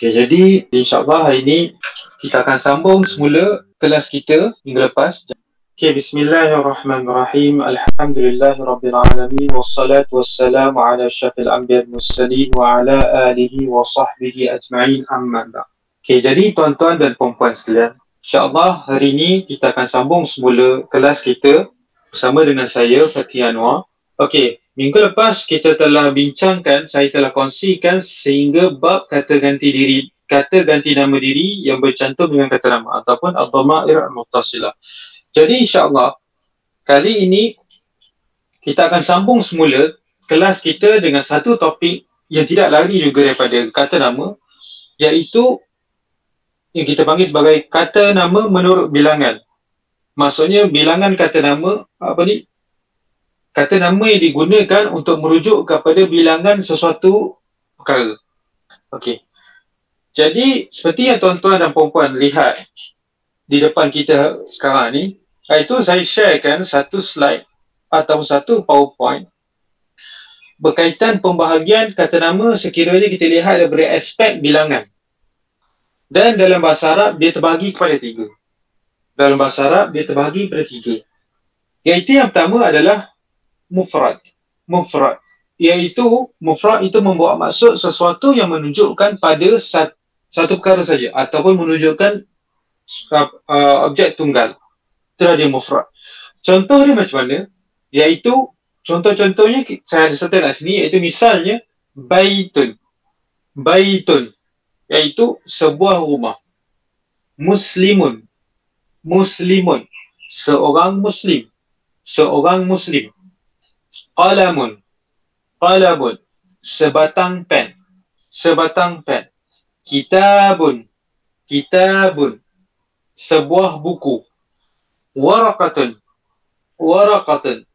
Okay, jadi insyaAllah hari ini kita akan sambung semula kelas kita minggu lepas. Okay, bismillahirrahmanirrahim. Alhamdulillahirrabbilalamin. Wassalatu wassalamu ala syafil anbiya mussalin wa ala alihi wa sahbihi ajma'in amma Okay, jadi tuan-tuan dan perempuan sekalian. InsyaAllah hari ini kita akan sambung semula kelas kita bersama dengan saya Fatih Anwar. Okay, minggu lepas kita telah bincangkan, saya telah kongsikan sehingga bab kata ganti diri, kata ganti nama diri yang bercantum dengan kata nama ataupun al-dhama'ir al-muttasilah. Jadi insyaAllah, kali ini kita akan sambung semula kelas kita dengan satu topik yang tidak lari juga daripada kata nama iaitu yang kita panggil sebagai kata nama menurut bilangan. Maksudnya bilangan kata nama apa ni? Kata nama yang digunakan untuk merujuk kepada bilangan sesuatu perkara. Okey. Jadi seperti yang tuan-tuan dan puan lihat di depan kita sekarang ni, itu saya sharekan satu slide atau satu PowerPoint berkaitan pembahagian kata nama sekiranya kita lihat daripada aspek bilangan. Dan dalam bahasa Arab dia terbahagi kepada tiga. Dalam bahasa Arab dia terbahagi kepada tiga. Iaitu yang pertama adalah mufrad. Mufrad. Iaitu mufrad itu membawa maksud sesuatu yang menunjukkan pada satu, satu perkara saja ataupun menunjukkan uh, objek tunggal. Itulah dia mufrad. Contoh dia macam mana? Iaitu contoh-contohnya saya ada serta kat sini iaitu misalnya baitun. Baitun iaitu sebuah rumah. Muslimun. Muslimun. Seorang Muslim. Seorang Muslim. Qalamun. Qalamun. Sebatang pen. Sebatang pen. Kitabun. Kitabun. Sebuah buku. Warakatun. Warakatun.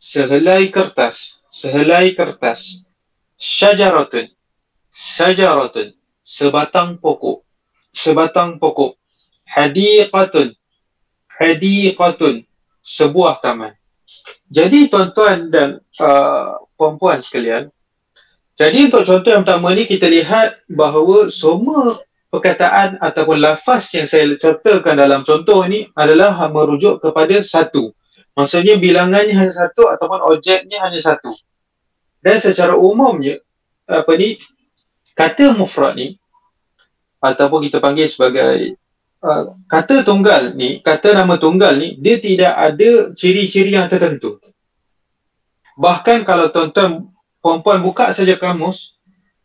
Sehelai kertas. Sehelai kertas. Syajaratun. Syajaratun sebatang pokok sebatang pokok hadiqatun hadiqatun sebuah taman jadi tuan-tuan dan uh, puan-puan sekalian jadi untuk contoh yang pertama ni kita lihat bahawa semua perkataan ataupun lafaz yang saya contohkan dalam contoh ni adalah merujuk kepada satu. Maksudnya bilangannya hanya satu ataupun objeknya hanya satu. Dan secara umumnya apa ni kata mufrad ni ataupun kita panggil sebagai uh, kata tunggal ni, kata nama tunggal ni, dia tidak ada ciri-ciri yang tertentu. Bahkan kalau tuan-tuan perempuan buka saja kamus,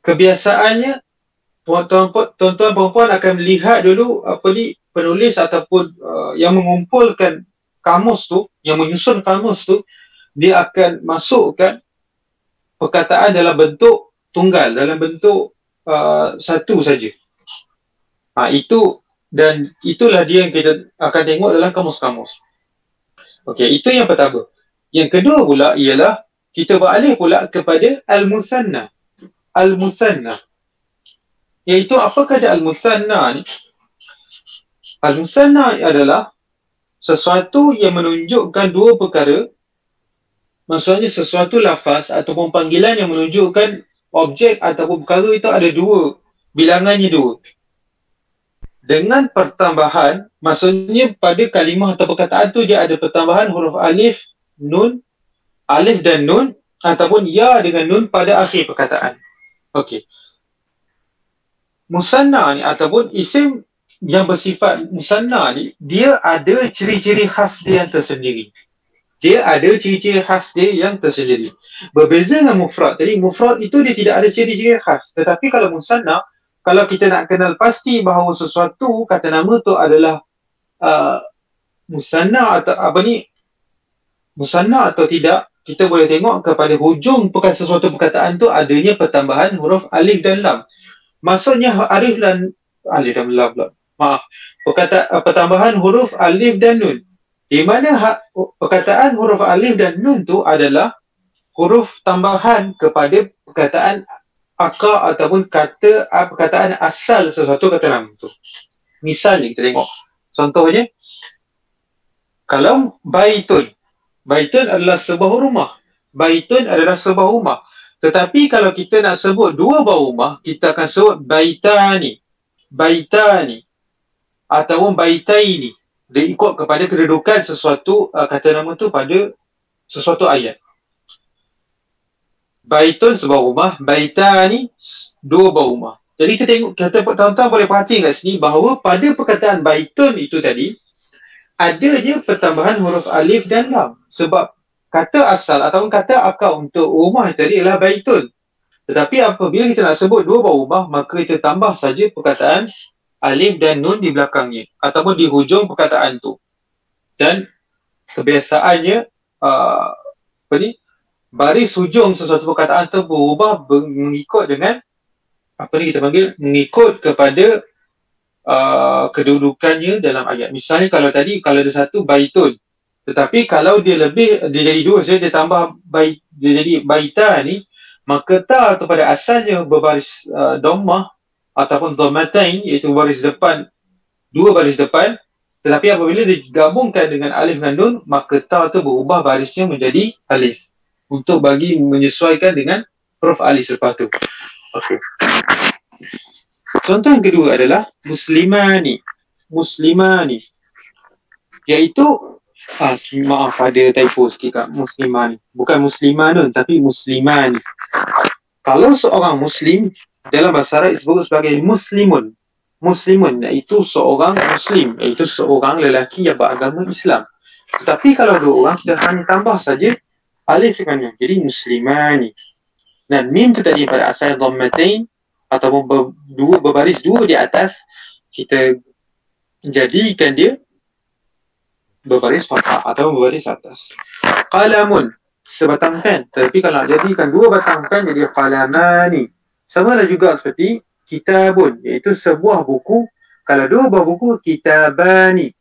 kebiasaannya tuan-tuan perempuan akan melihat dulu apa ni penulis ataupun uh, yang mengumpulkan kamus tu, yang menyusun kamus tu, dia akan masukkan perkataan dalam bentuk tunggal, dalam bentuk uh, satu saja. Ha, itu dan itulah dia yang kita akan tengok dalam kamus-kamus. Okey, itu yang pertama. Yang kedua pula ialah kita beralih pula kepada al-musanna. Al-musanna. Iaitu apakah dia al-musanna ni? Al-musanna adalah sesuatu yang menunjukkan dua perkara maksudnya sesuatu lafaz ataupun panggilan yang menunjukkan objek ataupun perkara itu ada dua bilangannya dua dengan pertambahan maksudnya pada kalimah atau perkataan tu dia ada pertambahan huruf alif nun alif dan nun ataupun ya dengan nun pada akhir perkataan. Okey. Musanna ni ataupun isim yang bersifat musanna ni dia ada ciri-ciri khas dia yang tersendiri. Dia ada ciri-ciri khas dia yang tersendiri. Berbeza dengan mufrad tadi mufrad itu dia tidak ada ciri-ciri khas. Tetapi kalau musanna kalau kita nak kenal pasti bahawa sesuatu kata nama tu adalah uh, musanna atau apa ni musanna atau tidak kita boleh tengok kepada hujung perkata sesuatu perkataan tu adanya pertambahan huruf alif dan lam. Maksudnya alif dan alif dan lam pula. Maaf. Perkata uh, pertambahan huruf alif dan nun. Di mana ha, perkataan huruf alif dan nun tu adalah huruf tambahan kepada perkataan akar ataupun kata uh, perkataan asal sesuatu kata nama tu. Misalnya kita tengok. Contohnya kalau baitun. Baitun adalah sebuah rumah. Baitun adalah sebuah rumah. Tetapi kalau kita nak sebut dua buah rumah, kita akan sebut baitani. Baitani. Ataupun baitaini. Dia ikut kepada kedudukan sesuatu uh, kata nama tu pada sesuatu ayat. Baitun sebuah rumah, baitani dua buah rumah. Jadi kita tengok, kita tuan-tuan boleh perhatikan kat sini bahawa pada perkataan baitun itu tadi, adanya pertambahan huruf alif dan lam. Sebab kata asal ataupun kata akal untuk rumah tadi adalah baitun. Tetapi apabila kita nak sebut dua buah rumah, maka kita tambah saja perkataan alif dan nun di belakangnya. Ataupun di hujung perkataan tu. Dan kebiasaannya, uh, apa ni, baris hujung sesuatu perkataan tu berubah mengikut dengan apa ni kita panggil mengikut kepada uh, kedudukannya dalam ayat. Misalnya kalau tadi kalau ada satu baitun tetapi kalau dia lebih dia jadi dua saya dia tambah bait dia jadi baita ni maka ta atau pada asalnya berbaris uh, dhammah ataupun dhammatain iaitu baris depan dua baris depan tetapi apabila digabungkan dengan alif dan nun maka ta tu berubah barisnya menjadi alif untuk bagi menyesuaikan dengan huruf alif selepas tu. Okey. Contoh yang kedua adalah muslimani. Muslimani. Iaitu ah, maaf ada typo sikit kat muslimani. Bukan muslimanun tapi muslimani. Kalau seorang muslim dalam bahasa Arab disebut sebagai muslimun. Muslimun iaitu seorang muslim, iaitu seorang lelaki yang beragama Islam. Tetapi kalau dua orang kita hanya tambah saja alif dengan nun. Jadi muslimani. Dan mim tu tadi pada asal dhammatain ataupun ber, dua berbaris dua di atas kita jadikan dia berbaris fathah atau berbaris atas. Qalamun sebatang pen. Tapi kalau nak jadikan dua batang pen jadi qalamani. Sama ada juga seperti kitabun iaitu sebuah buku. Kalau dua buah buku kitabani.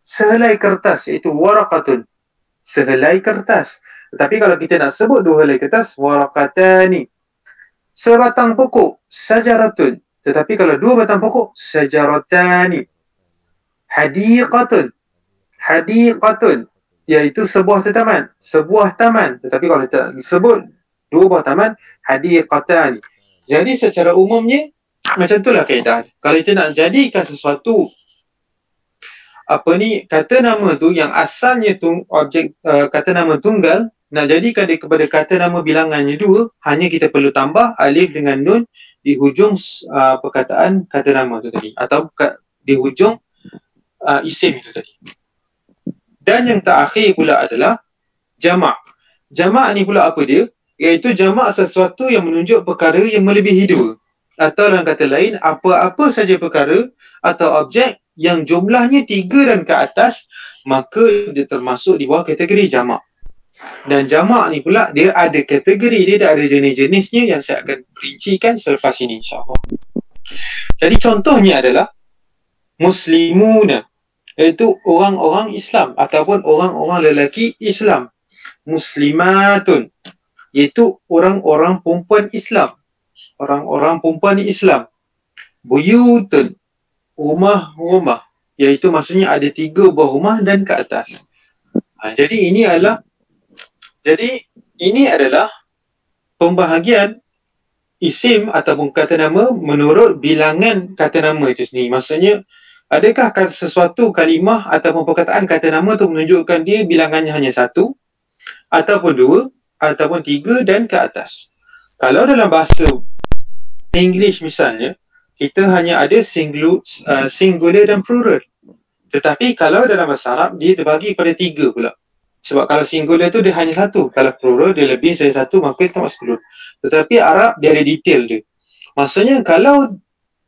Sehelai kertas iaitu waraqatun. Sehelai kertas. Tetapi kalau kita nak sebut dua helai kertas, warakatani. Sebatang pokok, sajaratun. Tetapi kalau dua batang pokok, sajaratani. Hadiqatun. Hadiqatun. Iaitu sebuah taman. Sebuah taman. Tetapi kalau kita sebut dua buah taman, hadiqatani. Jadi secara umumnya, macam itulah kaedah. Kalau kita nak jadikan sesuatu apa ni kata nama tu yang asalnya tu objek uh, kata nama tunggal nak jadikan dia kepada kata nama bilangannya dua, hanya kita perlu tambah alif dengan nun di hujung uh, perkataan kata nama tu tadi atau di hujung uh, isim itu tadi. Dan yang terakhir pula adalah jamak. Jamak ni pula apa dia? Iaitu jamak sesuatu yang menunjuk perkara yang melebihi dua. Atau dalam kata lain, apa-apa saja perkara atau objek yang jumlahnya tiga dan ke atas, maka dia termasuk di bawah kategori jamak. Dan jamak ni pula dia ada kategori dia, dia ada jenis-jenisnya yang saya akan perincikan selepas ini insyaAllah. Jadi contohnya adalah Muslimuna iaitu orang-orang Islam ataupun orang-orang lelaki Islam. Muslimatun iaitu orang-orang perempuan Islam. Orang-orang perempuan Islam. Buyutun rumah-rumah iaitu maksudnya ada tiga buah rumah dan ke atas. Ha, jadi ini adalah jadi ini adalah pembahagian isim ataupun kata nama menurut bilangan kata nama itu sendiri. Maksudnya adakah sesuatu kalimah ataupun perkataan kata nama itu menunjukkan dia bilangannya hanya satu ataupun dua ataupun tiga dan ke atas. Kalau dalam bahasa English misalnya, kita hanya ada singular, uh, singular dan plural. Tetapi kalau dalam bahasa Arab, dia terbagi pada tiga pula. Sebab kalau singular tu dia hanya satu. Kalau plural dia lebih dari satu maka itu masuk plural. Tetapi Arab dia ada detail dia. Maksudnya kalau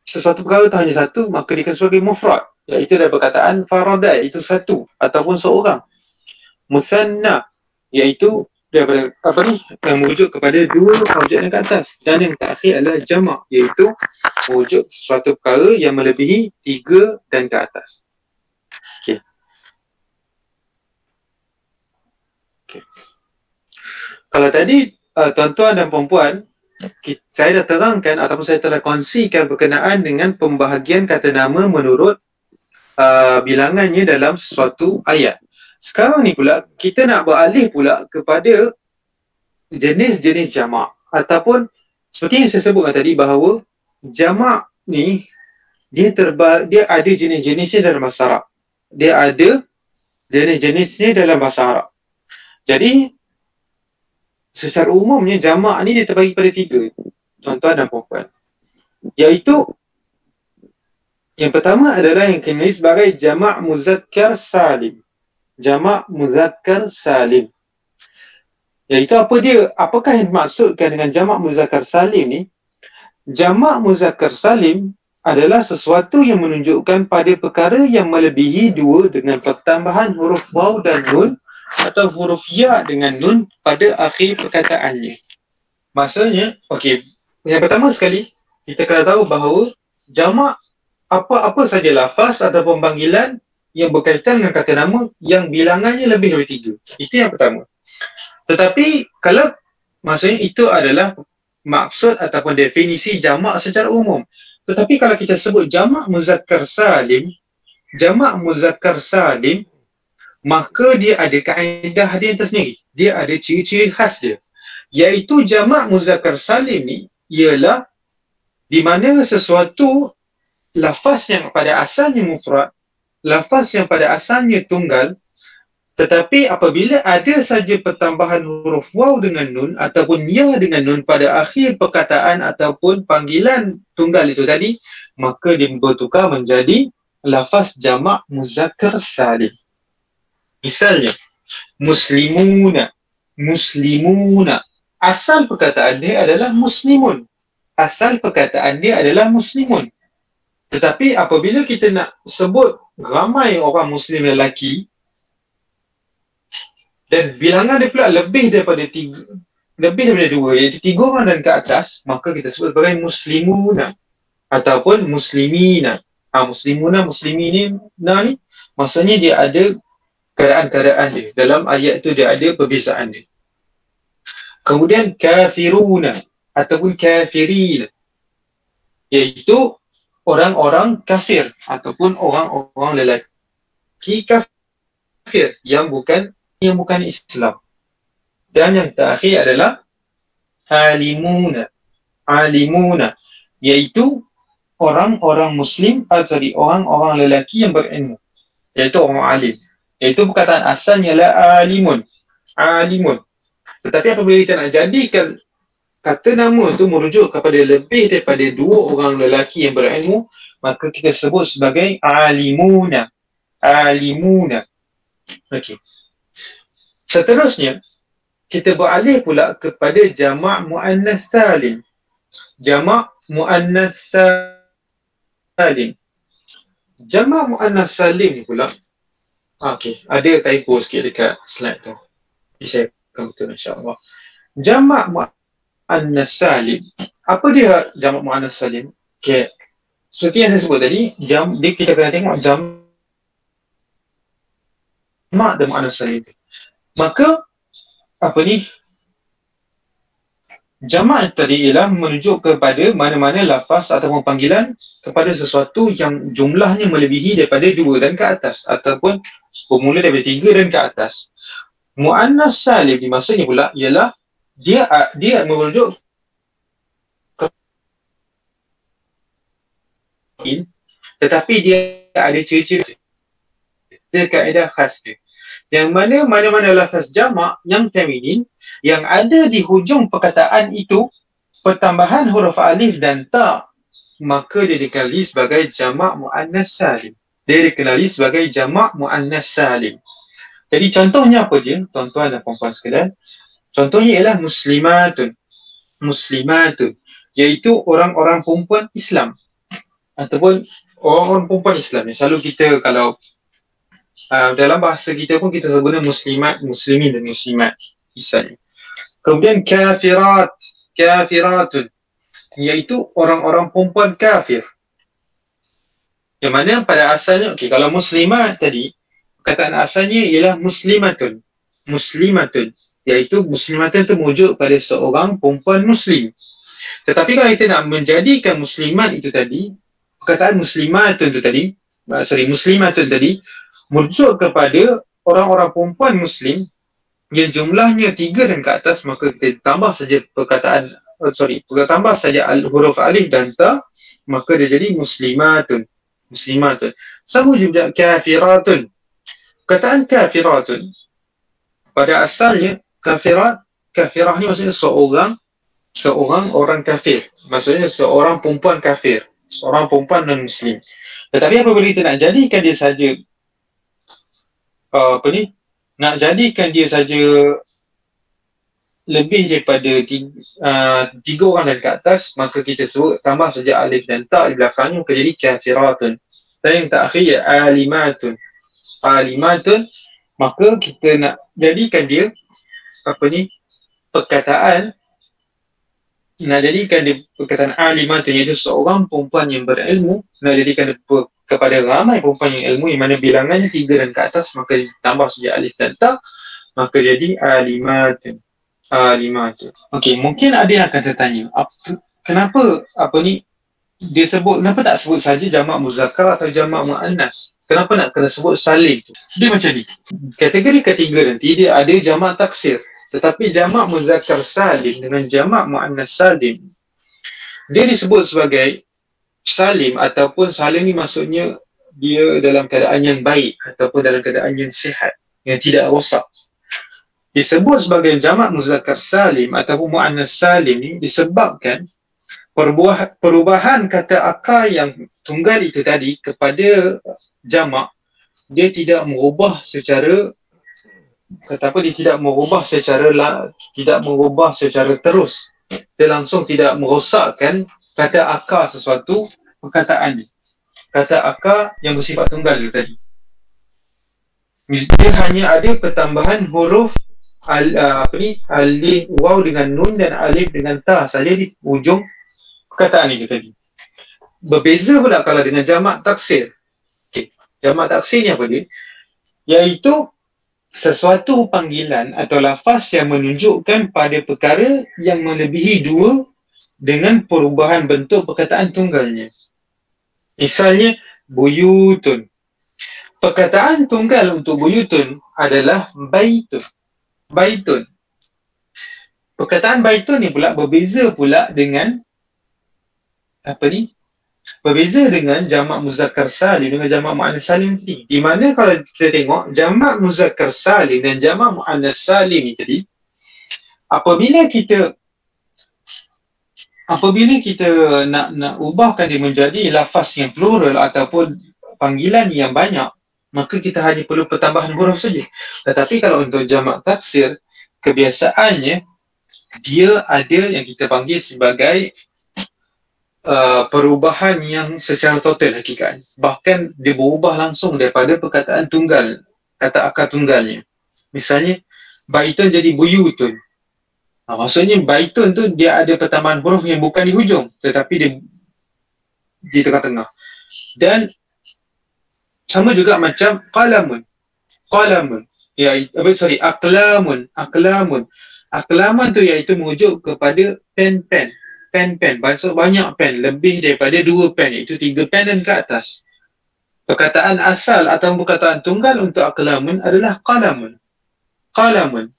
sesuatu perkara tu hanya satu maka dia sebagai mufrad. Iaitu dari perkataan faradai itu satu ataupun seorang. Musanna iaitu daripada apa ni yang merujuk kepada dua objek yang ke atas dan yang terakhir adalah jamak iaitu merujuk sesuatu perkara yang melebihi tiga dan ke atas. Kalau tadi uh, tuan-tuan dan puan-puan saya dah terangkan ataupun saya telah kongsikan berkenaan dengan pembahagian kata nama menurut uh, bilangannya dalam suatu ayat. Sekarang ni pula kita nak beralih pula kepada jenis-jenis jamak. ataupun seperti yang saya sebutkan tadi bahawa jamak ni dia terba dia ada jenis-jenisnya dalam bahasa Arab. Dia ada jenis-jenisnya dalam bahasa Arab. Jadi secara umumnya jamak ni dia terbagi pada tiga tuan-tuan dan puan Iaitu yang pertama adalah yang kini sebagai jamak muzakkar salim. Jamak muzakkar salim. Iaitu apa dia? Apakah yang dimaksudkan dengan jamak muzakkar salim ni? Jamak muzakkar salim adalah sesuatu yang menunjukkan pada perkara yang melebihi dua dengan pertambahan huruf waw dan nun atau huruf ya dengan nun pada akhir perkataannya. Maksudnya, okey, yang pertama sekali kita kena tahu bahawa jamak apa-apa saja lafaz ataupun panggilan yang berkaitan dengan kata nama yang bilangannya lebih dari tiga. Itu yang pertama. Tetapi kalau maksudnya itu adalah maksud ataupun definisi jamak secara umum. Tetapi kalau kita sebut jamak muzakkar salim, jamak muzakkar salim, maka dia ada kaedah dia tersendiri. Dia ada ciri-ciri khas dia. Iaitu jamak muzakkar salim ni ialah di mana sesuatu lafaz yang pada asalnya mufrad, lafaz yang pada asalnya tunggal, tetapi apabila ada saja pertambahan huruf waw dengan nun ataupun ya dengan nun pada akhir perkataan ataupun panggilan tunggal itu tadi, maka dia bertukar menjadi lafaz jamak muzakkar salim. Misalnya, muslimuna, muslimuna. Asal perkataan dia adalah muslimun. Asal perkataan dia adalah muslimun. Tetapi apabila kita nak sebut ramai orang muslim lelaki, dan bilangan dia pula lebih daripada tiga lebih daripada dua iaitu tiga orang dan ke atas maka kita sebut sebagai muslimuna ataupun muslimina ha, muslimuna muslimini nah ni maksudnya dia ada keadaan-keadaan dia dalam ayat tu dia ada perbezaan dia kemudian kafiruna ataupun kafirin iaitu orang-orang kafir ataupun orang-orang lelaki kafir yang bukan yang bukan Islam. Dan yang terakhir adalah alimuna. Alimuna. Iaitu orang-orang Muslim atau ah, orang-orang lelaki yang berilmu. Iaitu orang alim. Iaitu perkataan asalnya lah alimun. Alimun. Tetapi apabila kita nak jadikan kata nama itu merujuk kepada lebih daripada dua orang lelaki yang berilmu, maka kita sebut sebagai alimuna. Alimuna. Okey. Seterusnya, kita beralih pula kepada jamak muannas salim. Jamak muannas salim. Jamak muannas salim ni pula. Okey, ada typo sikit dekat slide tu. Saya akan betul insya-Allah. Jamak muannas salim. Apa dia jamak muannas salim? Okey. Seperti yang saya sebut tadi, jam dia kita kena tengok jam mak dan muannas salim maka apa ni jamak tadi ialah menunjuk kepada mana-mana lafaz ataupun panggilan kepada sesuatu yang jumlahnya melebihi daripada dua dan ke atas ataupun bermula daripada tiga dan ke atas muannas salim dimaksudnya pula ialah dia dia merujuk tetapi dia ada ciri-ciri dia kaedah khas dia yang mana mana-mana lafaz jamak yang feminin yang ada di hujung perkataan itu pertambahan huruf alif dan ta maka dia dikenali sebagai jamak muannas salim. Dia dikenali sebagai jamak muannas salim. Jadi contohnya apa dia? Tuan-tuan dan puan-puan sekalian. Contohnya ialah muslimatun. Muslimatun. Iaitu orang-orang perempuan Islam. Ataupun orang-orang perempuan Islam. Yang selalu kita kalau uh, dalam bahasa kita pun kita guna muslimat, muslimin dan muslimat misalnya. Kemudian kafirat, kafiratun iaitu orang-orang perempuan kafir. Yang mana pada asalnya, okay, kalau muslimat tadi, perkataan asalnya ialah muslimatun. Muslimatun. Iaitu muslimatun itu merujuk pada seorang perempuan muslim. Tetapi kalau kita nak menjadikan muslimat itu tadi, perkataan muslimatun itu tadi, sorry, muslimatun tadi, merujuk kepada orang-orang perempuan muslim yang jumlahnya tiga dan ke atas maka kita tambah saja perkataan oh, sorry tambah saja huruf alif dan ta maka dia jadi muslimatun muslimatun sama juga kafiratun. Perkataan kafiratun pada asalnya kafirat kafirah ni maksudnya seorang seorang orang kafir. Maksudnya seorang perempuan kafir seorang perempuan non muslim tetapi apabila kita nak jadikan dia saja? Uh, apa ni? Nak jadikan dia saja lebih daripada tiga, uh, tiga orang dan ke atas maka kita sebut tambah saja alif dan ta di belakangnya maka jadi kafiratun terakhir ya alimatun. Alimatun maka kita nak jadikan dia apa ni perkataan nak jadikan dia perkataan alimatun iaitu seorang perempuan yang berilmu nak jadikan dia kepada ramai perempuan yang ilmu yang mana bilangannya tiga dan ke atas maka tambah saja alif dan ta maka jadi alimatun. Alimatun. Okey mungkin ada yang akan tertanya apa, kenapa apa ni dia sebut kenapa tak sebut saja jamak muzakkar atau jamak muannas? Kenapa nak kena sebut salim tu? Dia macam ni. Kategori ketiga nanti dia ada jamak taksir. Tetapi jamak muzakkar salim dengan jamak muannas salim dia disebut sebagai salim ataupun salim ni maksudnya dia dalam keadaan yang baik ataupun dalam keadaan yang sihat yang tidak rosak. Disebut sebagai jamak muzakkar salim ataupun muannas salim ni disebabkan perubahan, perubahan kata akal yang tunggal itu tadi kepada jamak dia tidak merubah secara kata apa dia tidak merubah secara tidak merubah secara terus dia langsung tidak merosakkan kata akar sesuatu perkataan ni. Kata akar yang bersifat tunggal tu tadi. Dia hanya ada pertambahan huruf al, uh, apa ni alif waw dengan nun dan alif dengan ta saja di ujung perkataan ni tadi. Berbeza pula kalau dengan jamak taksir. Okey, jamak taksir ni apa dia? Iaitu sesuatu panggilan atau lafaz yang menunjukkan pada perkara yang melebihi dua dengan perubahan bentuk perkataan tunggalnya. Misalnya, buyutun. Perkataan tunggal untuk buyutun adalah baitun. Baitun. Perkataan baitun ni pula berbeza pula dengan apa ni? Berbeza dengan jamak muzakkar salim dengan jamak muannas salim tadi. Di mana kalau kita tengok jamak muzakkar salim dan jamak muannas salim tadi apabila kita apabila kita nak nak ubahkan dia menjadi lafaz yang plural ataupun panggilan yang banyak maka kita hanya perlu pertambahan huruf saja tetapi kalau untuk jamak taksir kebiasaannya dia ada yang kita panggil sebagai uh, perubahan yang secara total hakikat bahkan dia berubah langsung daripada perkataan tunggal kata akar tunggalnya misalnya baitun jadi buyutun Ha, maksudnya baitun tu dia ada pertambahan huruf yang bukan di hujung tetapi dia di tengah-tengah. Dan sama juga macam qalamun. Qalamun. Ya, apa sorry, aqlamun, aqlamun. Aqlamun tu iaitu merujuk kepada pen-pen. Pen-pen. Maksud banyak pen. Lebih daripada dua pen. Iaitu tiga pen dan ke atas. Perkataan asal atau perkataan tunggal untuk aqlamun adalah qalamun. Qalamun.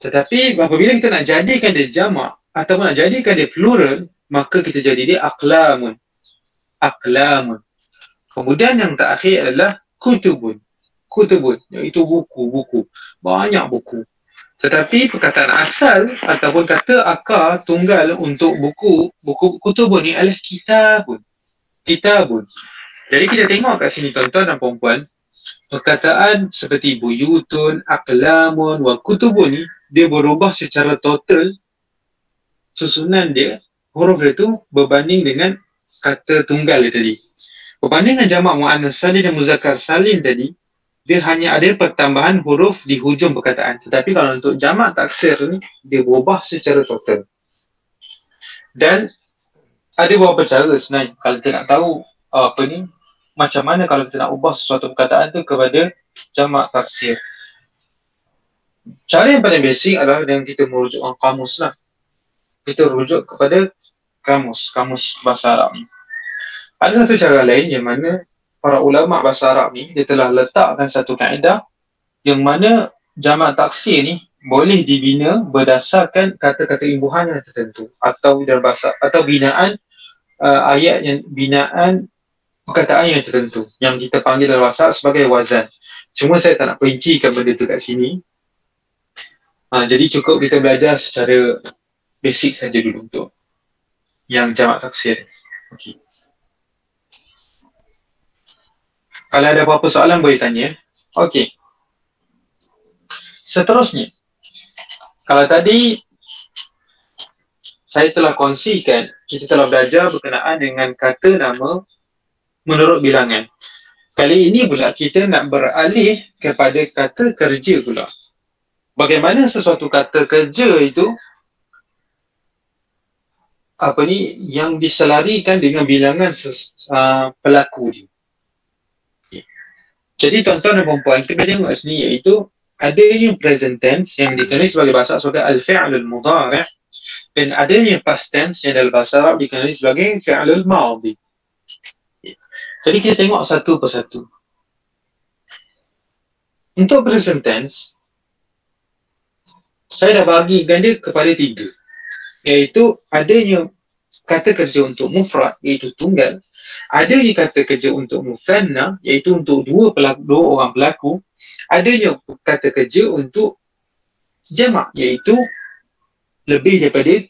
Tetapi apabila kita nak jadikan dia jamak atau nak jadikan dia plural, maka kita jadi dia aqlamun. Aqlamun. Kemudian yang terakhir adalah kutubun. Kutubun, iaitu buku-buku. Banyak buku. Tetapi perkataan asal ataupun kata akar tunggal untuk buku, buku kutubun ni adalah kitabun. Kitabun. Jadi kita tengok kat sini tuan-tuan dan perempuan, perkataan seperti buyutun, aklamun, wa kutubun ni dia berubah secara total susunan dia huruf dia tu berbanding dengan kata tunggal dia tadi berbanding dengan jamak mu'annas salim dan muzakkar salim tadi dia hanya ada pertambahan huruf di hujung perkataan tetapi kalau untuk jamak taksir ni dia berubah secara total dan ada beberapa cara sebenarnya kalau kita nak tahu apa ni macam mana kalau kita nak ubah sesuatu perkataan tu kepada jamak taksir cara yang paling basic adalah dengan kita merujuk kamus lah. Kita rujuk kepada kamus, kamus bahasa Arab ni. Ada satu cara lain yang mana para ulama bahasa Arab ni dia telah letakkan satu kaedah yang mana jamak taksir ni boleh dibina berdasarkan kata-kata imbuhan yang tertentu atau dalam bahasa atau binaan uh, ayat yang binaan perkataan yang tertentu yang kita panggil dalam bahasa sebagai wazan. Cuma saya tak nak perincikan benda tu kat sini. Uh, jadi cukup kita belajar secara basic saja dulu untuk yang jamak taksir. Okey. Kalau ada apa-apa soalan boleh tanya. Okey. Seterusnya, kalau tadi saya telah kongsikan, kita telah belajar berkenaan dengan kata nama menurut bilangan. Kali ini pula kita nak beralih kepada kata kerja pula. Bagaimana sesuatu kata kerja itu apa ni yang diselarikan dengan bilangan ses, uh, pelaku dia. Jadi tuan-tuan dan puan-puan, kita tengok sini iaitu adanya present tense yang dikenali sebagai bahasa sebagai al-fi'lul mudhari' dan adanya past tense yang dalam bahasa Arab dikenali sebagai fi'lul madhi. Jadi kita tengok satu persatu. Untuk present tense, saya dah bagikan dia kepada tiga. Iaitu adanya kata kerja untuk mufrad iaitu tunggal, adanya kata kerja untuk musanna iaitu untuk dua pelaku, dua orang pelaku adanya kata kerja untuk jamak iaitu lebih daripada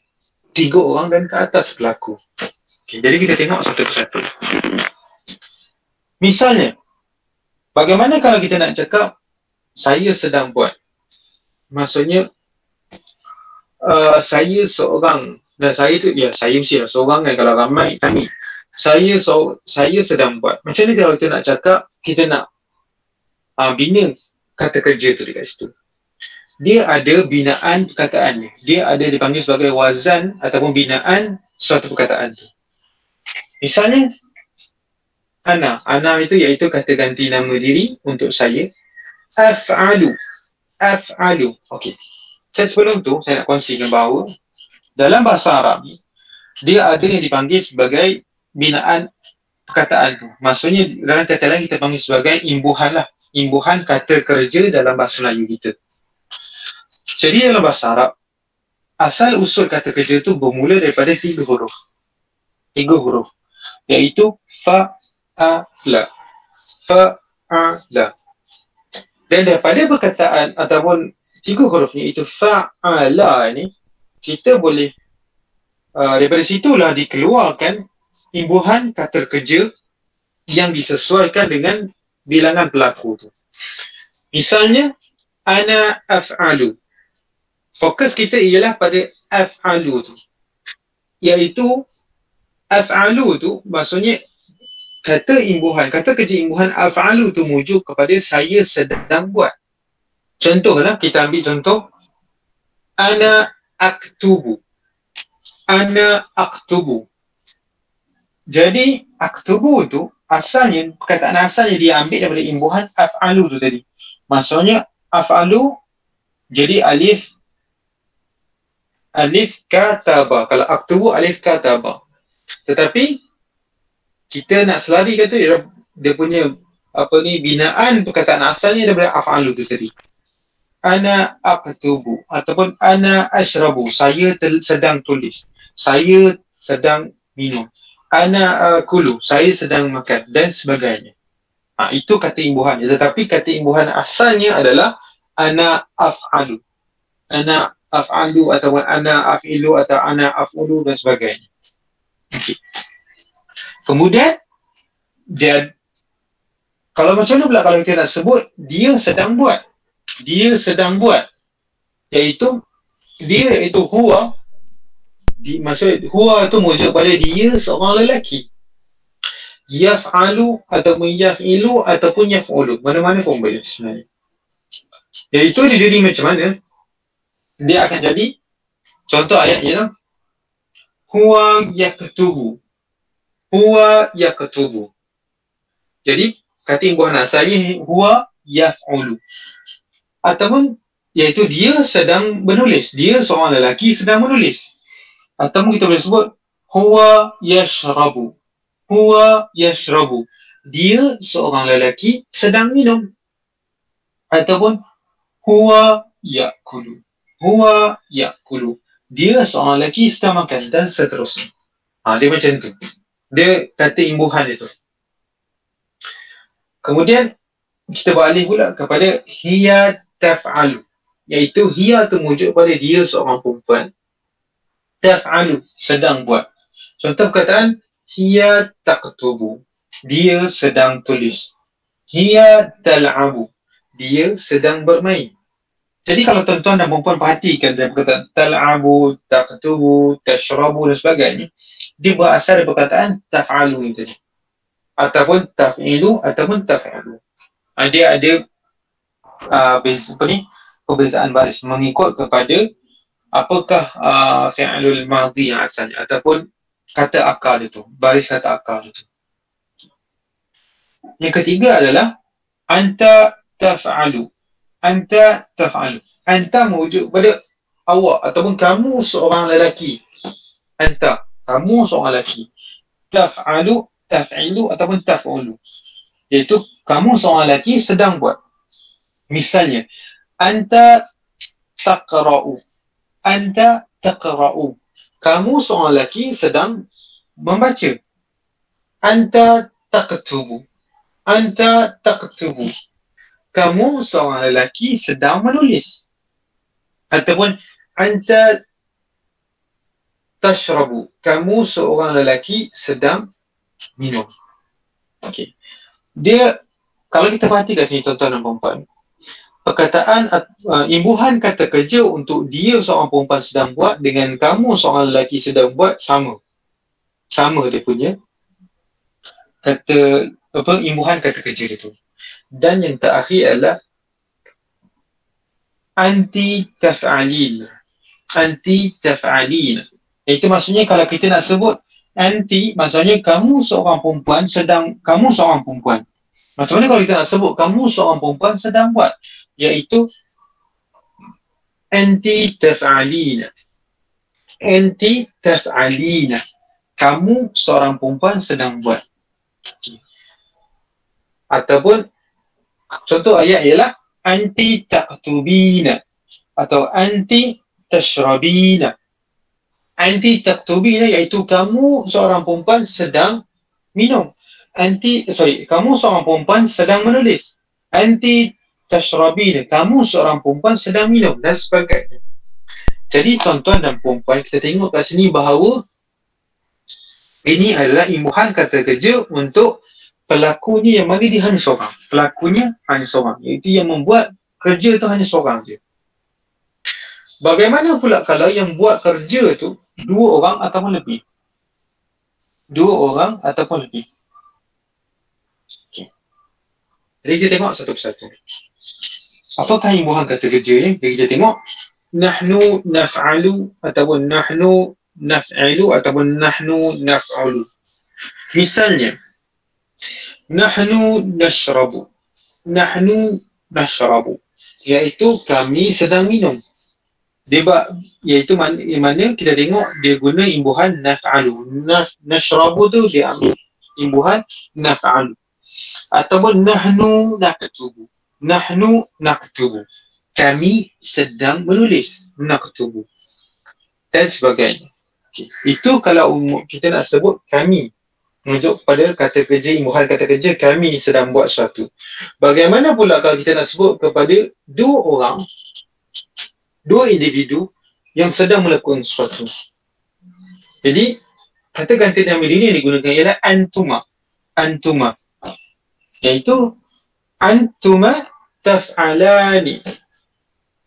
tiga orang dan ke atas pelaku. Okay, jadi kita tengok satu persatu. Misalnya, bagaimana kalau kita nak cakap saya sedang buat? Maksudnya, uh, saya seorang dan saya tu, ya saya mesti lah seorang kan kalau ramai kami. Saya so, saya sedang buat. Macam ni kalau kita nak cakap, kita nak uh, bina kata kerja tu dekat situ. Dia ada binaan perkataannya. Dia ada dipanggil sebagai wazan ataupun binaan suatu perkataan tu. Misalnya, ana. Ana itu iaitu kata ganti nama diri untuk saya. Af'alu. Af'alu. Okey. Saya sebelum tu, saya nak kongsikan bahawa dalam bahasa Arab ni, dia ada yang dipanggil sebagai binaan perkataan tu. Maksudnya dalam kata lain kita panggil sebagai imbuhan lah imbuhan kata kerja dalam bahasa Melayu kita. Jadi dalam bahasa Arab, asal usul kata kerja tu bermula daripada tiga huruf. Tiga huruf. Iaitu fa, a, la. Fa, a, la. Dan daripada perkataan ataupun tiga huruf ni, itu fa, a, la ni, kita boleh uh, daripada situlah dikeluarkan imbuhan kata kerja yang disesuaikan dengan bilangan pelaku tu. Misalnya, ana af'alu. Fokus kita ialah pada af'alu tu. Iaitu, af'alu tu maksudnya kata imbuhan, kata kerja imbuhan af'alu tu mujuk kepada saya sedang buat. Contohlah, kita ambil contoh. Ana aktubu. Ana aktubu. Jadi, aktubu tu asalnya, perkataan asalnya dia ambil daripada imbuhan af'alu tu tadi. Maksudnya af'alu jadi alif alif kataba. Kalau aktubu alif kataba. Tetapi kita nak selari kata dia, dia punya apa ni binaan perkataan asalnya daripada af'alu tu tadi. Ana aktubu ataupun ana ashrabu. Saya sedang tulis. Saya sedang minum ana uh, kulu saya sedang makan dan sebagainya ha, itu kata imbuhan tetapi kata imbuhan asalnya adalah ana af'alu ana af'alu atau ana af'ilu atau ana af'ulu dan sebagainya okay. kemudian dia kalau macam mana pula kalau kita nak sebut dia sedang buat dia sedang buat. Iaitu dia itu huwa di, maksud huwa tu merujuk pada dia seorang lelaki. Yaf'alu ataupun yaf'ilu ataupun yaf'ulu. Mana-mana pun boleh sebenarnya. Iaitu dia jadi macam mana? Dia akan jadi contoh ayat ialah huwa yaktubu. Huwa yaktubu. Jadi kata imbuhan asalnya huwa yaf'ulu ataupun iaitu dia sedang menulis dia seorang lelaki sedang menulis atau kita boleh sebut huwa yashrabu huwa yashrabu dia seorang lelaki sedang minum ataupun huwa ya'kulu. Huwa ya'kulu. Dia seorang lelaki sedang makan dan seterusnya. Ha, dia macam tu. Dia kata imbuhan itu. Kemudian kita beralih pula kepada hiya taf'alu. Iaitu hiya tu mujuk pada dia seorang perempuan. Taf'alu sedang buat. Contoh perkataan hiya taqtubu. Dia sedang tulis. Hiya tal'abu. Dia sedang bermain. Jadi kalau tuan-tuan dan perempuan perhatikan dalam perkataan tal'abu, taqtubu, tashrabu dan sebagainya, dia berasal dari perkataan taf'alu tadi. Ataupun taf'ilu ataupun taf'alu. Ha, dia ada uh, apa ni, perbezaan baris mengikut kepada apakah uh, fi'lul madhi yang asalnya ataupun kata akal itu, baris kata akal itu. Yang ketiga adalah anta taf'alu anta taf'al. Anta merujuk pada awak ataupun kamu seorang lelaki. Anta, kamu seorang lelaki. Taf'alu, taf'ilu ataupun taf'ulu. Iaitu kamu seorang lelaki sedang buat. Misalnya, anta taqra'u. Anta taqra'u. Kamu seorang lelaki sedang membaca. Anta taqtubu. Anta taqtubu kamu seorang lelaki sedang menulis ataupun anta tashrabu kamu seorang lelaki sedang minum okey dia kalau kita perhati kat sini tuan-tuan dan puan perkataan uh, imbuhan kata kerja untuk dia seorang perempuan sedang buat dengan kamu seorang lelaki sedang buat sama. Sama dia punya kata apa imbuhan kata kerja dia tu. Dan yang terakhir adalah anti taf'alin anti taf'alin itu maksudnya kalau kita nak sebut anti maksudnya kamu seorang perempuan sedang kamu seorang perempuan. Macam mana kalau kita nak sebut kamu seorang perempuan sedang buat iaitu anti taf'alin anti taf'alin kamu seorang perempuan sedang buat ataupun Contoh ayat ialah anti taktubina atau anti tashrabina. Anti taktubina iaitu kamu seorang perempuan sedang minum. Anti sorry, kamu seorang perempuan sedang menulis. Anti tashrabina, kamu seorang perempuan sedang minum dan sebagainya. Jadi tuan-tuan dan perempuan kita tengok kat sini bahawa ini adalah imbuhan kata kerja untuk pelakunya yang mana dia hanya seorang. Pelakunya hanya seorang. Itu yang membuat kerja tu hanya seorang je. Bagaimana pula kalau yang buat kerja tu dua orang ataupun lebih? Dua orang ataupun lebih. Okay. Jadi kita tengok satu persatu. Apakah imbuhan kata kerja ni? Jadi kita tengok nahnu naf'alu ataupun nahnu naf'alu ataupun nahnu naf'alu. Misalnya, nahnu nashrabu. Nahnu nashrabu. Iaitu kami sedang minum. Dia iaitu mana, mana kita tengok dia guna imbuhan naf'alu. Nashrabu tu dia ambil imbuhan naf'alu. Ataupun nahnu naktubu nahnu naktubu kami sedang menulis naktubu dan sebagainya okay. itu kalau kita nak sebut kami menunjuk pada kata kerja, imbuhan kata kerja kami sedang buat sesuatu. Bagaimana pula kalau kita nak sebut kepada dua orang, dua individu yang sedang melakukan sesuatu. Jadi, kata ganti nama ini yang digunakan ialah antuma. Antuma. Iaitu, antuma taf'alani.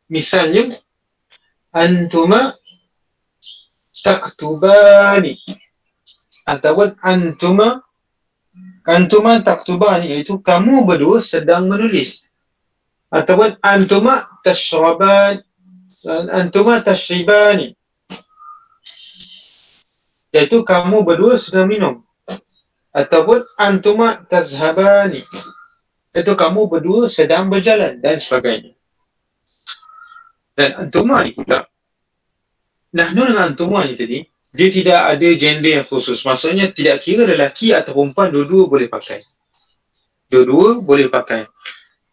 Misalnya, antuma taktubani. Ataupun antuma antuma taktuban iaitu kamu berdua sedang menulis. Ataupun antuma tashraban antuma tashribani. Iaitu kamu berdua sedang minum. Ataupun antuma tazhabani itu kamu berdua sedang berjalan dan sebagainya. Dan antuma ni pula nahnu dengan antuma ni tadi dia tidak ada gender yang khusus. Maksudnya tidak kira lelaki atau perempuan dua-dua boleh pakai. Dua-dua boleh pakai.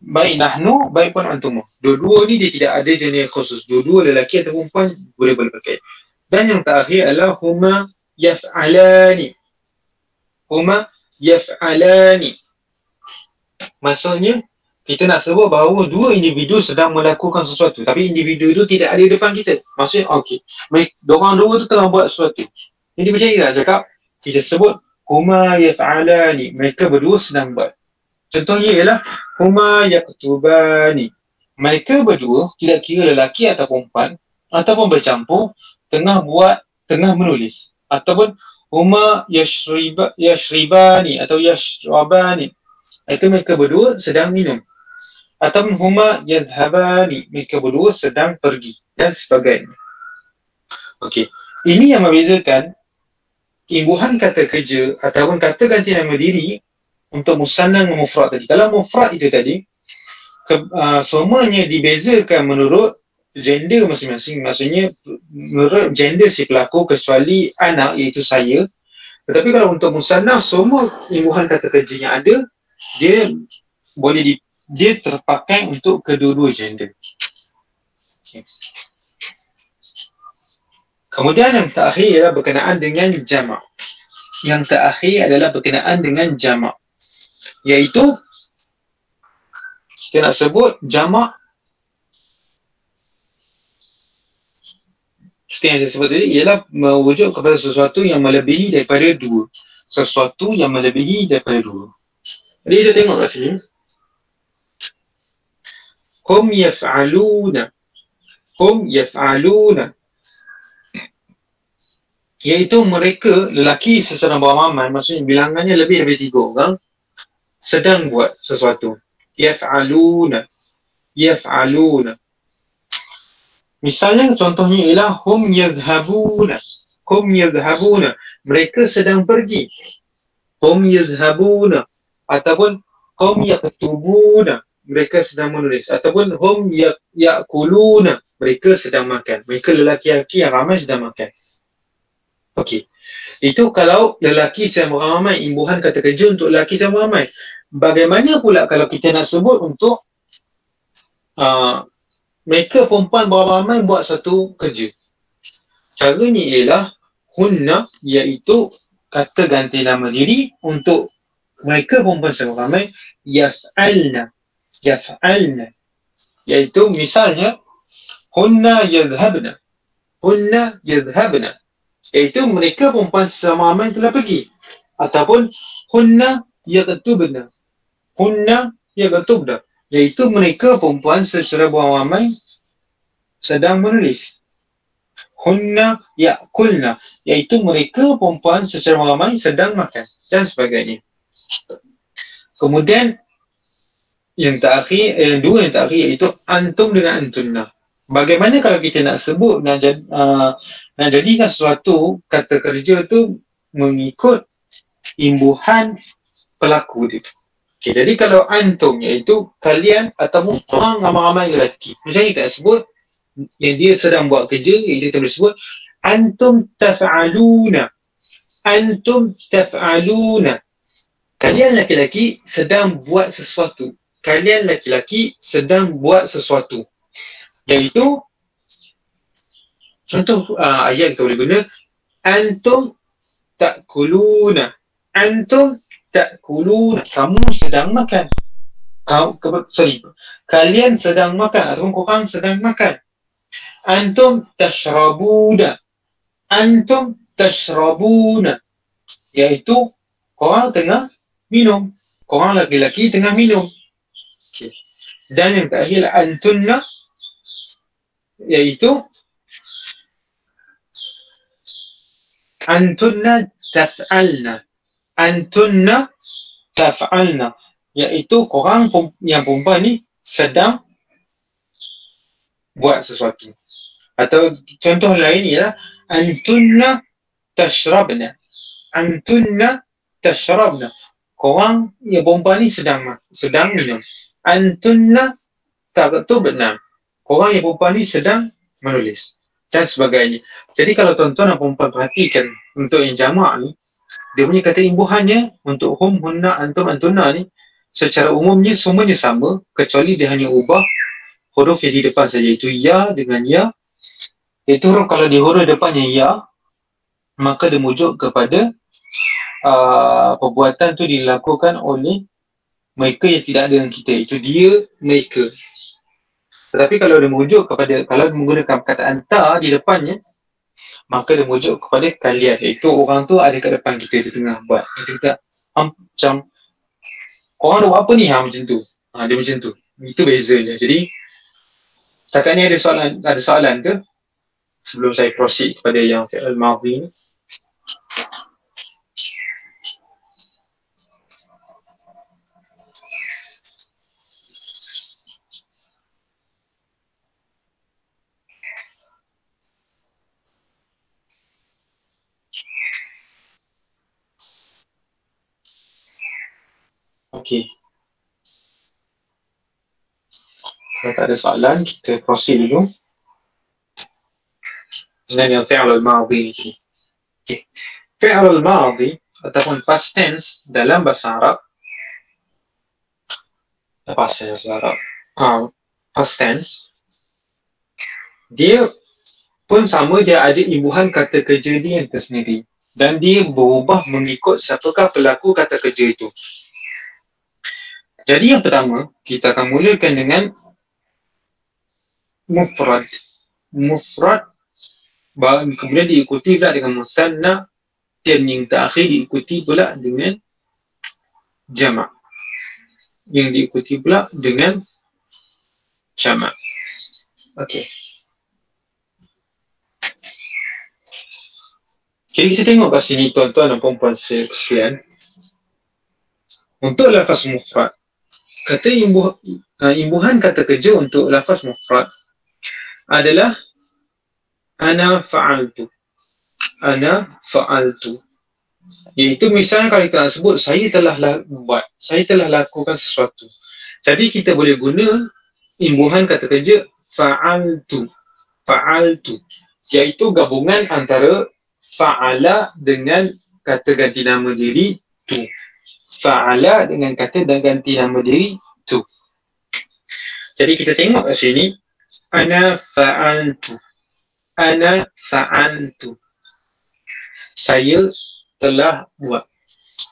baik nahnu baik pun antum. Dua-dua ni dia tidak ada jenis khusus. Dua-dua lelaki atau perempuan boleh boleh pakai. Dan yang terakhir adalah huma yaf'alani. Huma yaf'alani maksudnya kita nak sebut bahawa dua individu sedang melakukan sesuatu tapi individu itu tidak ada di depan kita. Maksudnya okey mereka orang dua tu tengah buat sesuatu. Jadi macam ni cakap kita sebut huma yaf'alani. Mereka berdua sedang buat. Contohnya ialah huma yaktubani. Mereka berdua tidak kira lelaki atau perempuan ataupun bercampur tengah buat tengah menulis. Ataupun huma yashriba yashribani atau yashrabani. Itu mereka berdua sedang minum. Ataupun huma yadhhabani. Mereka berdua sedang pergi dan sebagainya. Okey. Ini yang membezakan imbuhan kata kerja ataupun kata ganti nama diri untuk musanna dan mufrad tadi. Kalau mufrad itu tadi, ke, uh, semuanya dibezakan menurut gender masing-masing. Maksudnya menurut gender si pelaku kecuali anak iaitu saya. Tetapi kalau untuk musanna semua imbuhan kata kerja yang ada, dia boleh di, dia terpakai untuk kedua-dua gender. Kemudian yang terakhir adalah berkenaan dengan jamak. Yang terakhir adalah berkenaan dengan jamak iaitu kita nak sebut jamak seperti yang saya sebut tadi ialah mewujud kepada sesuatu yang melebihi daripada dua sesuatu yang melebihi daripada dua jadi kita tengok kat sini hum yaf'aluna hum yaf'aluna iaitu mereka lelaki secara beramai maksudnya bilangannya lebih daripada tiga orang sedang buat sesuatu. Yaf'aluna. Yaf'aluna. Misalnya contohnya ialah hum yadhhabuna. Hum yadhhabuna. Mereka sedang pergi. Hum yadhhabuna. Ataupun hum yaktubuna. Mereka sedang menulis. Ataupun hum yakuluna. Mereka sedang makan. Mereka lelaki-lelaki yang ramai sedang makan. Okey. Itu kalau lelaki sedang beramai, imbuhan kata kerja untuk lelaki sedang beramai. Bagaimana pula kalau kita nak sebut untuk uh, mereka perempuan beramai buat satu kerja. Caranya ialah hunna iaitu kata ganti nama diri untuk mereka perempuan sedang beramai yaf'alna. Yaf'alna. Iaitu misalnya hunna yadhhabna. Hunna yadhhabna. Iaitu mereka perempuan sesama amal telah pergi. Ataupun hunna yaghtubna. Hunna yaghtubna. Iaitu mereka perempuan secara amal sedang menulis. Hunna yakulna. Iaitu mereka perempuan secara amal sedang makan dan sebagainya kemudian yang terakhir, yang dua yang terakhir iaitu antum dengan antunna bagaimana kalau kita nak sebut nak, uh, nak jadikan sesuatu kata kerja tu mengikut imbuhan pelaku dia. Okay, jadi kalau antum iaitu kalian atau orang ramai-ramai lelaki. Macam kita sebut yang dia sedang buat kerja, iaitu kita boleh sebut antum taf'aluna. Antum taf'aluna. Kalian lelaki-lelaki sedang buat sesuatu. Kalian lelaki-lelaki sedang buat sesuatu. Iaitu contoh uh, ayat kita boleh guna antum takuluna. Antum takuluna. Kamu sedang makan. Kau sorry. Kalian sedang makan. Atau korang sedang makan. Antum tashrabuna. Antum tashrabuna. Iaitu korang tengah minum. Korang lelaki-lelaki tengah minum. Okay. dan yang terakhir antunna iaitu antunna taf'alna. Antunna taf'alna. Iaitu korang yang perempuan ni sedang buat sesuatu. Atau contoh lain ialah antunna tashrabna. Antunna tashrabna korang yang perempuan ni sedang sedang minum antunna taktubna orang yang perempuan ni sedang menulis. Dan sebagainya. Jadi kalau tuan-tuan dan perempuan perhatikan untuk yang jamak ni, dia punya kata imbuhannya untuk hum, hunna, antum, antuna ni, secara umumnya semuanya sama kecuali dia hanya ubah huruf yang di depan saja. Itu ya dengan ya. Itu huruf kalau di huruf depannya ya maka dia mujuk kepada uh, perbuatan tu dilakukan oleh mereka yang tidak ada dengan kita. Itu dia mereka. Tetapi kalau dia merujuk kepada kalau dia menggunakan perkataan ta di depannya maka dia merujuk kepada kalian. Iaitu orang tu ada kat depan kita di tengah buat. Kita macam korang buat apa ni? Ha macam tu. Ha, dia macam tu. Itu bezanya. Jadi setakat ni ada soalan ada soalan ke? Sebelum saya proceed kepada yang fi'al madhi ni Okey. Kalau tak ada soalan, kita proceed dulu. Dengan yang fi'al al-ma'adhi ni. Okay. Fi'al al-ma'adhi ataupun past tense dalam bahasa Arab saya bahasa Arab? Ha, past tense dia pun sama dia ada imbuhan kata kerja dia yang tersendiri dan dia berubah mengikut siapakah pelaku kata kerja itu. Jadi yang pertama, kita akan mulakan dengan mufrad. Mufrad kemudian diikuti pula dengan musanna dan yang terakhir diikuti pula dengan jamak. Yang diikuti pula dengan jamak. Okey. Jadi kita tengok kat sini tuan-tuan dan puan-puan sekalian. Untuk lafaz mufrad, kata imbuh, uh, imbuhan kata kerja untuk lafaz mufrad adalah ana fa'altu. Ana fa'altu. Iaitu misalnya kalau kita nak sebut saya telah buat saya telah lakukan sesuatu. Jadi kita boleh guna imbuhan kata kerja fa'altu. Fa'altu. Iaitu gabungan antara fa'ala dengan kata ganti nama diri tu fa'ala dengan kata dan ganti nama diri tu. Jadi kita tengok kat sini ana fa'altu. Ana fa'altu. Saya telah buat.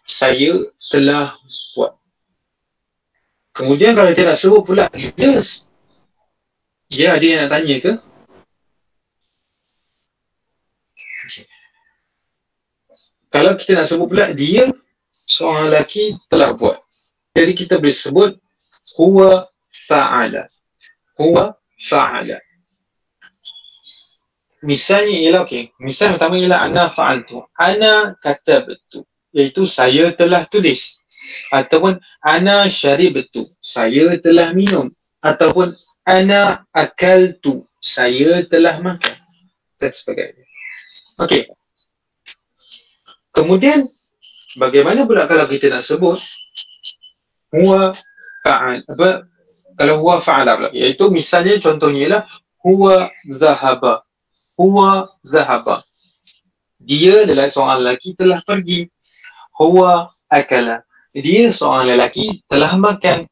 Saya telah buat. Kemudian kalau dia nak sebut pula yes. Ya, ada yang nak tanya ke? Kalau kita nak sebut pula dia seorang lelaki telah buat. Jadi kita boleh sebut huwa fa'ala. Huwa fa'ala. Misalnya ialah okey. Misal pertama ialah ana fa'altu. Ana kata betul. Iaitu saya telah tulis. Ataupun ana syaribtu. Saya telah minum. Ataupun ana akaltu. Saya telah makan. Dan sebagainya. Okey. Kemudian Bagaimana pula kalau kita nak sebut huwa fa'al? Apa? Kalau huwa fa'ala pula. Iaitu misalnya contohnya ialah huwa zahaba. Huwa zahaba. Dia adalah seorang lelaki telah pergi. Huwa akala. Dia seorang lelaki telah makan.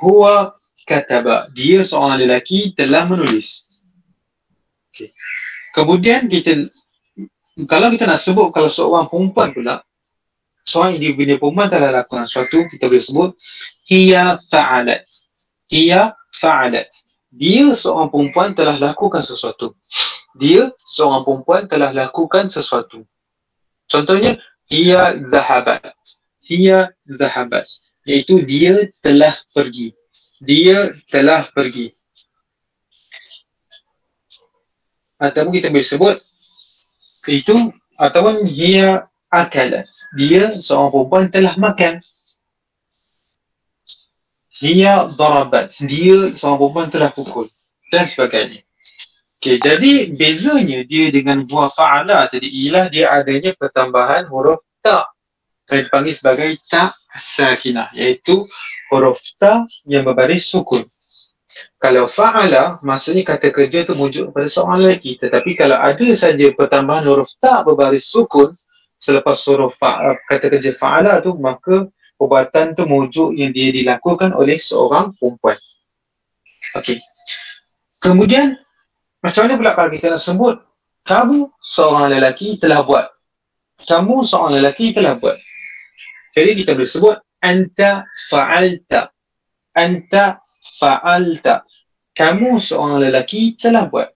Huwa kataba. Dia seorang lelaki telah menulis. Okay. kemudian kita kalau kita nak sebut kalau seorang perempuan pula seorang individu perempuan telah lakukan sesuatu kita boleh sebut hiya fa'alat. Hiya fa'alat. Dia seorang perempuan telah lakukan sesuatu. Dia seorang perempuan telah lakukan sesuatu. Contohnya hiya zahabat. Hiya zahabat. Iaitu dia telah pergi. Dia telah pergi. Ataupun kita boleh sebut itu ataupun dia akalat. Dia seorang perempuan telah makan. Dia darabat. Dia seorang perempuan telah pukul. Dan sebagainya. Okay, jadi bezanya dia dengan buah fa'ala tadi ialah dia adanya pertambahan huruf ta. Yang dipanggil sebagai ta sakinah iaitu huruf ta yang berbaris sukun kalau fa'ala, maksudnya kata kerja itu muncul kepada seorang lelaki. Tetapi kalau ada saja pertambahan huruf tak berbaris sukun selepas huruf fa- kata kerja fa'ala tu, maka perbuatan tu wujud yang dia dilakukan oleh seorang perempuan. Okey. Kemudian macam mana pula kalau kita nak sebut kamu seorang lelaki telah buat. Kamu seorang lelaki telah buat. Jadi kita boleh sebut anta fa'alta. Anta fa'alta. Kamu seorang lelaki telah buat.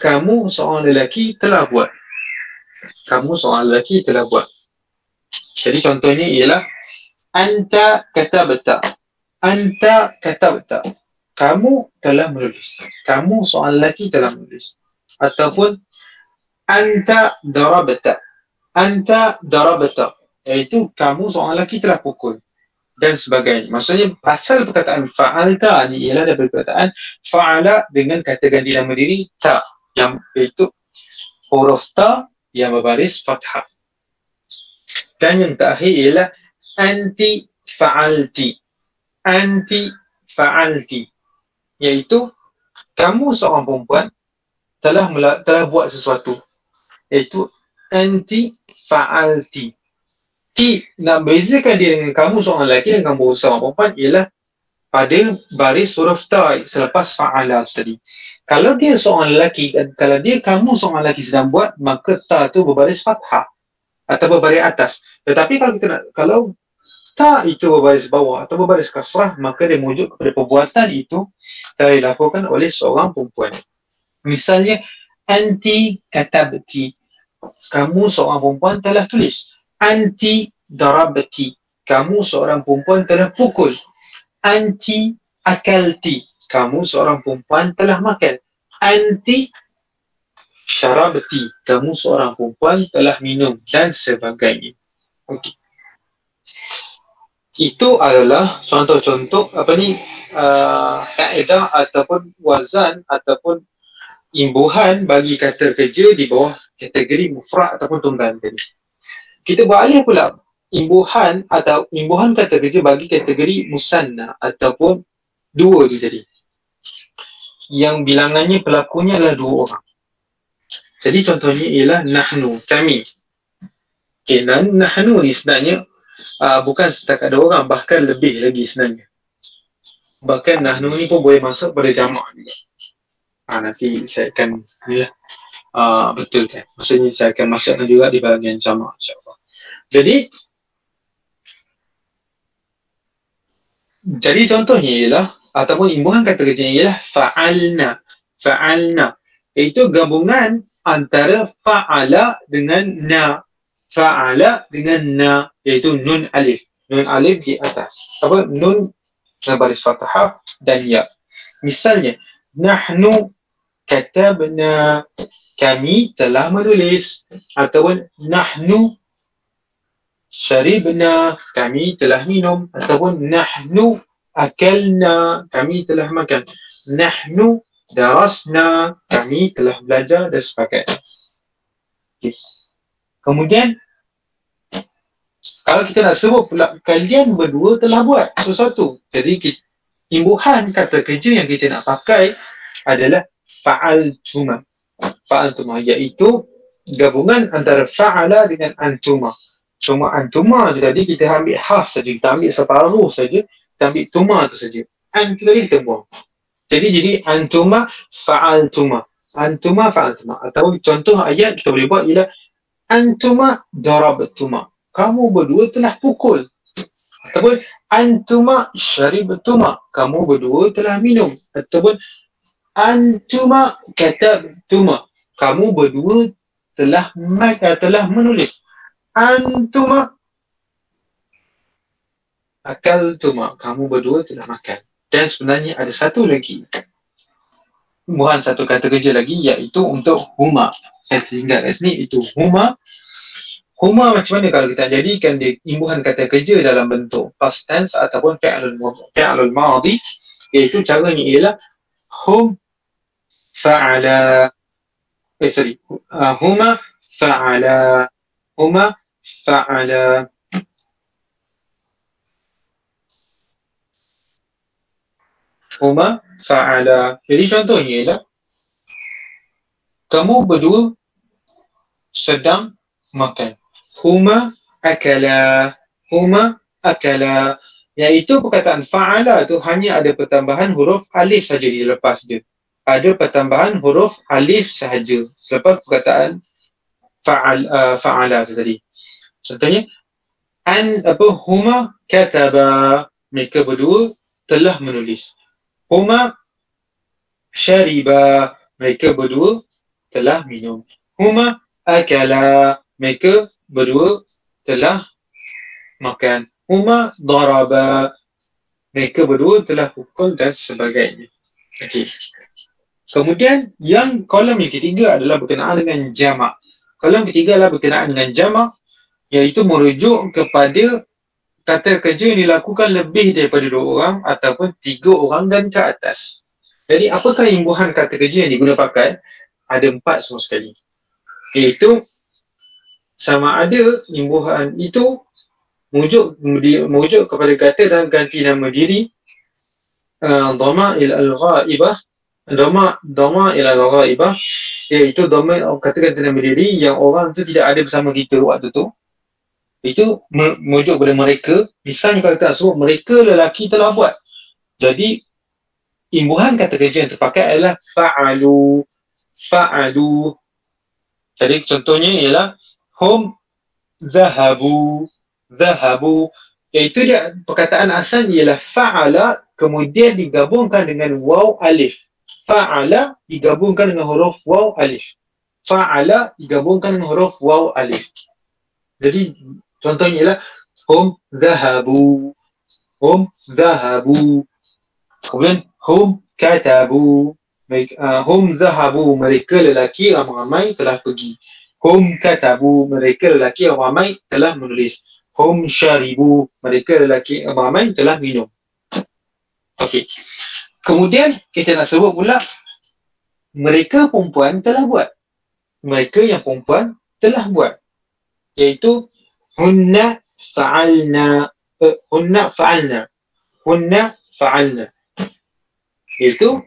Kamu seorang lelaki telah buat. Kamu seorang lelaki telah buat. Jadi contohnya ialah anta katabta. Anta katabta kamu telah menulis. Kamu seorang lelaki telah menulis. Ataupun anta darabta. Anta darabta. Iaitu kamu seorang lelaki telah pukul. Dan sebagainya. Maksudnya pasal perkataan fa'alta ni ialah daripada perkataan fa'ala dengan kata ganti nama diri ta. Yang itu huruf ta yang berbaris fathah. Dan yang terakhir ialah anti fa'alti. Anti fa'alti iaitu kamu seorang perempuan telah telah buat sesuatu iaitu anti fa'alti ti nak bezakan dia dengan kamu seorang lelaki dan kamu seorang perempuan ialah pada baris huruf ta selepas fa'ala tadi. Kalau dia seorang lelaki kalau dia kamu seorang lelaki sedang buat maka ta tu berbaris fathah atau berbaris atas. Tetapi kalau kita nak kalau tak itu berbaris bawah atau berbaris kasrah maka dia merujuk kepada perbuatan itu telah dilakukan oleh seorang perempuan. Misalnya anti katabti. Kamu seorang perempuan telah tulis anti darabti kamu seorang perempuan telah pukul. Anti akalti. Kamu seorang perempuan telah makan. Anti syarabti kamu seorang perempuan telah minum dan sebagainya. Okey. Itu adalah contoh-contoh apa ni uh, kaedah ataupun wazan ataupun imbuhan bagi kata kerja di bawah kategori mufrad ataupun tunggal tadi. Kita beralih pula imbuhan atau imbuhan kata kerja bagi kategori musanna ataupun dua tu tadi. Yang bilangannya pelakunya adalah dua orang. Jadi contohnya ialah nahnu, kami. Okay, dan nahnu ni sebenarnya uh, bukan setakat dua orang bahkan lebih lagi sebenarnya bahkan nahnu ni pun boleh masuk pada jamak juga uh, nanti saya akan ya, uh, betul kan maksudnya saya akan masukkan juga di bahagian jamak insyaAllah jadi jadi contohnya ialah ataupun imbuhan kata kerja ialah fa'alna fa'alna iaitu gabungan antara fa'ala dengan na fa'ala dengan na iaitu nun alif. Nun alif di atas. Apa? Nun baris fathah dan ya. Misalnya, nahnu katabna kami telah menulis ataupun nahnu syaribna kami telah minum ataupun nahnu akalna kami telah makan nahnu darasna kami telah belajar dan sebagainya. Okay. Kemudian kalau kita nak sebut pula kalian berdua telah buat sesuatu. Jadi kita, imbuhan kata kerja yang kita nak pakai adalah fa'al tuma. Fa'al tuma iaitu gabungan antara fa'ala dengan antuma. Cuma antuma tu tadi kita ambil half saja, kita ambil separuh saja, kita ambil tuma tu saja. An tu tadi kita buang. Jadi jadi antuma fa'al tuma. Antuma fa'al tuma. Atau contoh ayat kita boleh buat ialah antuma darabtuma kamu berdua telah pukul. Ataupun antuma syaribtuma, kamu berdua telah minum. Ataupun antuma katabtuma, kamu berdua telah maka telah menulis. Antuma akaltuma, kamu berdua telah makan. Dan sebenarnya ada satu lagi. Bukan satu kata kerja lagi iaitu untuk huma. Saya tinggal kat sini itu huma. Huma macam mana? Kalau kita jadikan dia imbuhan kata kerja dalam bentuk past tense ataupun fi'lul fi'lul madhi iaitu caranya ialah hum fa'ala eh sorry. Uh, huma fa'ala. Huma fa'ala. Huma fa'ala. Jadi contohnya ialah kamu berdua sedang makan. Huma akala. Huma akala. Iaitu perkataan fa'ala tu hanya ada pertambahan huruf alif saja di lepas dia. Ada pertambahan huruf alif sahaja. Selepas perkataan fa'al uh, fa'ala tadi contohnya an apa huma kataba mereka berdua telah menulis. Huma syariba mereka berdua telah minum. Huma akala mereka berdua telah makan. Huma daraba mereka berdua telah pukul dan sebagainya. Okey. Kemudian yang kolom yang ketiga adalah berkenaan dengan jamak. Kolom ketiga adalah berkenaan dengan jamak iaitu merujuk kepada kata kerja yang dilakukan lebih daripada dua orang ataupun tiga orang dan ke atas. Jadi apakah imbuhan kata kerja yang digunakan? Ada empat semua sekali. Iaitu sama ada imbuhan itu merujuk merujuk kepada kata dan ganti nama diri uh, dhamma ila al-ghaibah dhamma dhamma ila al-ghaibah iaitu dhamma kata ganti nama diri yang orang tu tidak ada bersama kita waktu tu itu merujuk kepada mereka. Misalnya kalau kita sebut mereka lelaki telah buat. Jadi imbuhan kata kerja yang terpakai adalah fa'alu fa'alu. Jadi contohnya ialah hum zahabu zahabu. Iaitu dia perkataan asal ialah fa'ala kemudian digabungkan dengan waw alif. Fa'ala digabungkan dengan huruf waw alif. Fa'ala digabungkan dengan huruf waw alif. Jadi contohnya ialah hum zahabu. Hum zahabu. Kemudian hum katabu. Uh, hum zahabu mereka lelaki ramai-ramai telah pergi. Hum katabu mereka lelaki ramai telah menulis. Hum syaribu mereka lelaki ramai telah minum. Okey. Kemudian kita nak sebut pula mereka perempuan telah buat. Mereka yang perempuan telah buat. Iaitu hunna fa'alna uh, hunna fa'alna hunna fa'alna iaitu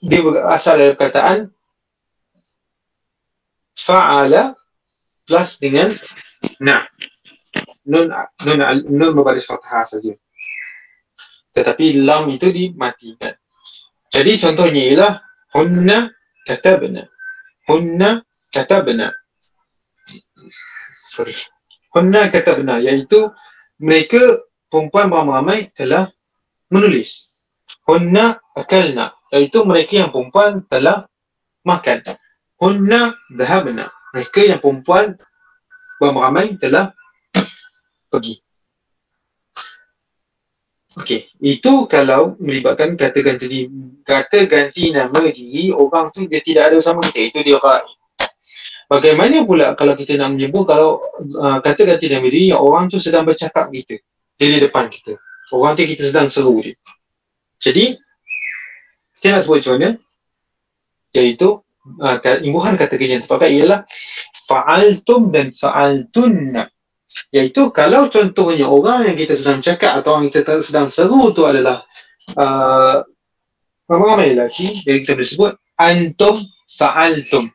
dia berasal dari perkataan fa'ala plus dengan na nun nun nun berbaris fathah saja. Tetapi lam itu dimatikan. Jadi contohnya ialah hunna katabna. Hunna katabna. Sorry. Hunna katabna iaitu mereka perempuan ramai-ramai telah menulis. Hunna akalna iaitu mereka yang perempuan telah makan. Hunna dhahabna. Mereka yang perempuan ramai-ramai telah pergi. Okey, itu kalau melibatkan kata ganti kata ganti nama diri orang tu dia tidak ada bersama kita, itu dia raib. Bagaimana pula kalau kita nak menyebut kalau uh, kata ganti nama diri orang tu sedang bercakap kita di depan kita. Orang tu kita sedang seru dia. Jadi kita nak sebut macam mana? Iaitu uh, imbuhan kata kerja yang terpakai ialah fa'altum dan fa'altunna Iaitu kalau contohnya orang yang kita sedang cakap atau orang yang kita sedang seru tu adalah uh, ramai lelaki yang kita boleh sebut antum fa'altum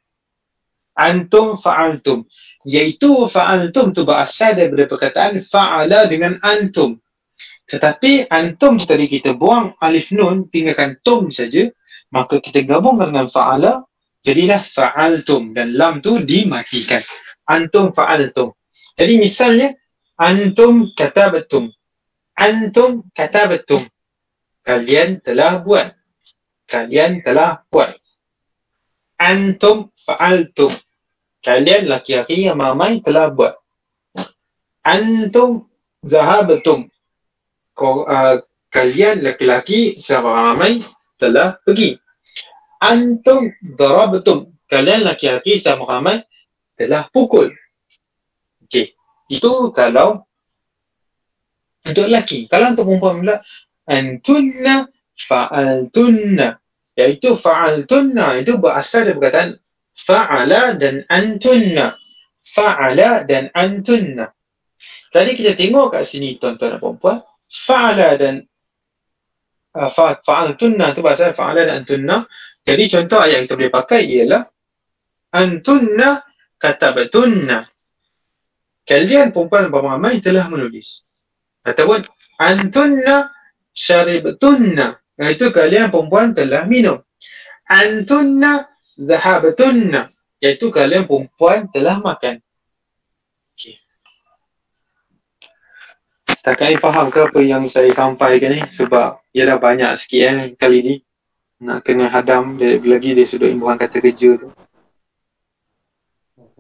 antum fa'altum iaitu fa'altum tu berasal daripada perkataan fa'ala dengan antum tetapi antum tu tadi kita buang alif nun tinggalkan tum saja maka kita gabungkan dengan fa'ala jadilah fa'altum dan lam tu dimatikan antum fa'altum jadi misalnya antum katabatum. Antum katabatum. Kalian telah buat. Kalian telah buat. Antum fa'altum. Kalian laki-laki yang ramai telah buat. Antum zahabatum. Uh, kalian laki-laki yang ramai telah pergi. Antum darabatum. Kalian laki-laki yang ramai telah pukul. Okey. Itu kalau untuk lelaki. Kalau untuk perempuan pula antunna fa'altunna. Iaitu fa'altunna itu berasal dari perkataan fa'ala dan antunna. Fa'ala dan antunna. Jadi kita tengok kat sini tuan-tuan dan perempuan. Fa'ala dan uh, fa'altunna itu berasal fa'ala dan antunna. Jadi contoh ayat yang kita boleh pakai ialah antunna katabatunna kalian perempuan ramai telah menulis. Ataupun antunna syaribtunna. Iaitu kalian perempuan telah minum. Antunna zahabtunna. Iaitu kalian perempuan telah makan. Okay. Setakat faham ke apa yang saya sampaikan ni? Sebab ia dah banyak sikit eh kali ni. Nak kena hadam lagi dari sudut imbuhan kata kerja tu.